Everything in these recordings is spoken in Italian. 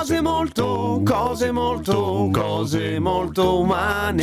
Cose molto, cose molto, cose molto umane.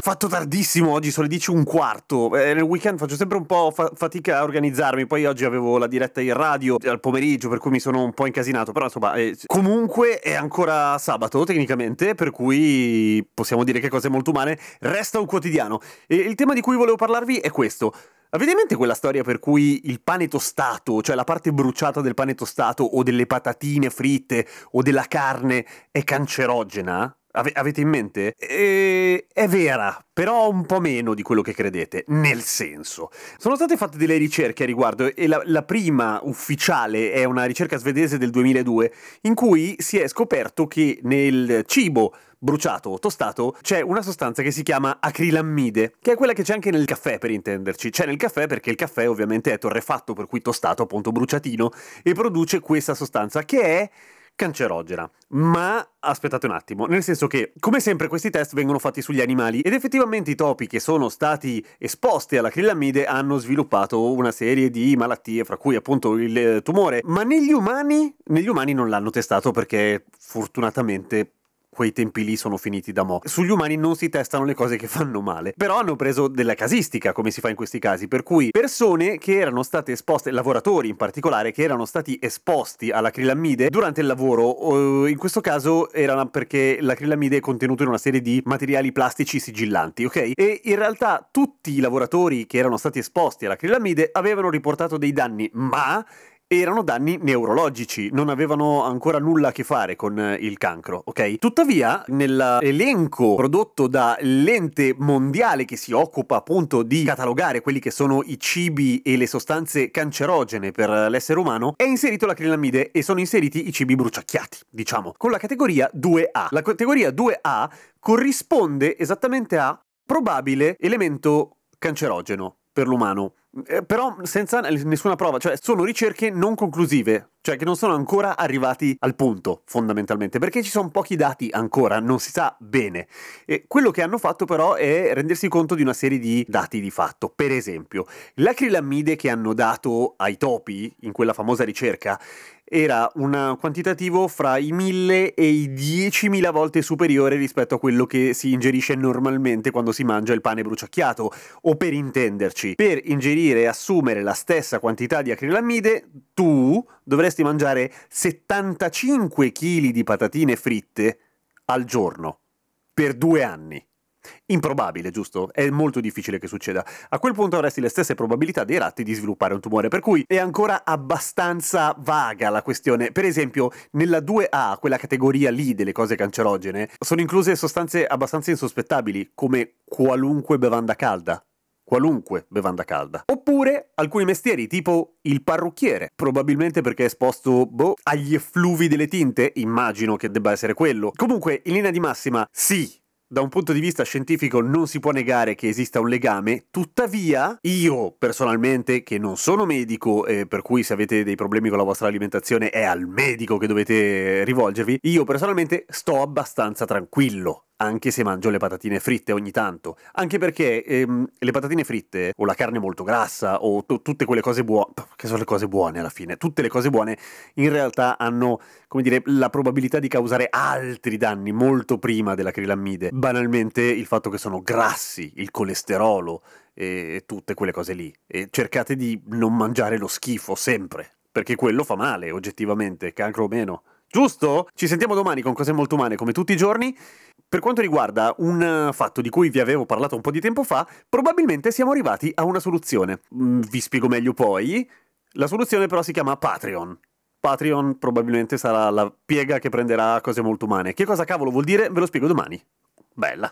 Fatto tardissimo oggi, sono le 10 e un quarto. Eh, nel weekend faccio sempre un po' fa- fatica a organizzarmi. Poi oggi avevo la diretta in radio al pomeriggio, per cui mi sono un po' incasinato. Però insomma, eh, comunque è ancora sabato tecnicamente, per cui possiamo dire che cose molto umane. Resta un quotidiano. E il tema di cui volevo parlarvi è questo. Avete in mente quella storia per cui il pane tostato, cioè la parte bruciata del pane tostato o delle patatine fritte o della carne è cancerogena? Ave- avete in mente? E- è vera, però un po' meno di quello che credete. Nel senso, sono state fatte delle ricerche a riguardo e la, la prima ufficiale è una ricerca svedese del 2002 in cui si è scoperto che nel cibo bruciato o tostato c'è una sostanza che si chiama acrilammide, che è quella che c'è anche nel caffè per intenderci. C'è nel caffè perché il caffè ovviamente è torrefatto, per cui tostato, appunto bruciatino, e produce questa sostanza che è cancerogena. Ma aspettate un attimo, nel senso che, come sempre, questi test vengono fatti sugli animali ed effettivamente i topi che sono stati esposti all'acrilammide hanno sviluppato una serie di malattie, fra cui appunto il tumore. Ma negli umani, negli umani non l'hanno testato perché fortunatamente quei tempi lì sono finiti da mo'. Sugli umani non si testano le cose che fanno male, però hanno preso della casistica, come si fa in questi casi, per cui persone che erano state esposte, lavoratori in particolare, che erano stati esposti all'acrilammide durante il lavoro, in questo caso erano perché l'acrilammide è contenuto in una serie di materiali plastici sigillanti, ok? E in realtà tutti i lavoratori che erano stati esposti all'acrilammide avevano riportato dei danni, ma erano danni neurologici, non avevano ancora nulla a che fare con eh, il cancro, ok? Tuttavia, nell'elenco prodotto dall'ente mondiale che si occupa appunto di catalogare quelli che sono i cibi e le sostanze cancerogene per l'essere umano, è inserito l'acrilamide e sono inseriti i cibi bruciacchiati, diciamo, con la categoria 2A. La categoria 2A corrisponde esattamente a probabile elemento cancerogeno per l'umano. Eh, però senza nessuna prova, cioè sono ricerche non conclusive, cioè che non sono ancora arrivati al punto fondamentalmente, perché ci sono pochi dati ancora, non si sa bene. E quello che hanno fatto però è rendersi conto di una serie di dati di fatto. Per esempio, l'acrilammide che hanno dato ai topi in quella famosa ricerca era un quantitativo fra i 1000 e i 10.000 volte superiore rispetto a quello che si ingerisce normalmente quando si mangia il pane bruciacchiato. O per intenderci, per ingerire e assumere la stessa quantità di acrilammide, tu dovresti mangiare 75 kg di patatine fritte al giorno per due anni. Improbabile, giusto? È molto difficile che succeda. A quel punto avresti le stesse probabilità dei ratti di sviluppare un tumore, per cui è ancora abbastanza vaga la questione. Per esempio, nella 2A, quella categoria lì delle cose cancerogene, sono incluse sostanze abbastanza insospettabili, come qualunque bevanda calda qualunque bevanda calda. Oppure alcuni mestieri, tipo il parrucchiere, probabilmente perché è esposto, boh, agli effluvi delle tinte, immagino che debba essere quello. Comunque, in linea di massima, sì, da un punto di vista scientifico non si può negare che esista un legame, tuttavia io personalmente, che non sono medico, eh, per cui se avete dei problemi con la vostra alimentazione è al medico che dovete rivolgervi, io personalmente sto abbastanza tranquillo anche se mangio le patatine fritte ogni tanto. Anche perché ehm, le patatine fritte, o la carne molto grassa, o t- tutte quelle cose buone, che sono le cose buone alla fine, tutte le cose buone in realtà hanno, come dire, la probabilità di causare altri danni molto prima dell'acrilammide. Banalmente il fatto che sono grassi, il colesterolo e tutte quelle cose lì. E cercate di non mangiare lo schifo sempre, perché quello fa male, oggettivamente, cancro o meno. Giusto? Ci sentiamo domani con cose molto umane come tutti i giorni. Per quanto riguarda un fatto di cui vi avevo parlato un po' di tempo fa, probabilmente siamo arrivati a una soluzione. Mm, vi spiego meglio poi. La soluzione però si chiama Patreon. Patreon probabilmente sarà la piega che prenderà cose molto umane. Che cosa cavolo vuol dire? Ve lo spiego domani. Bella.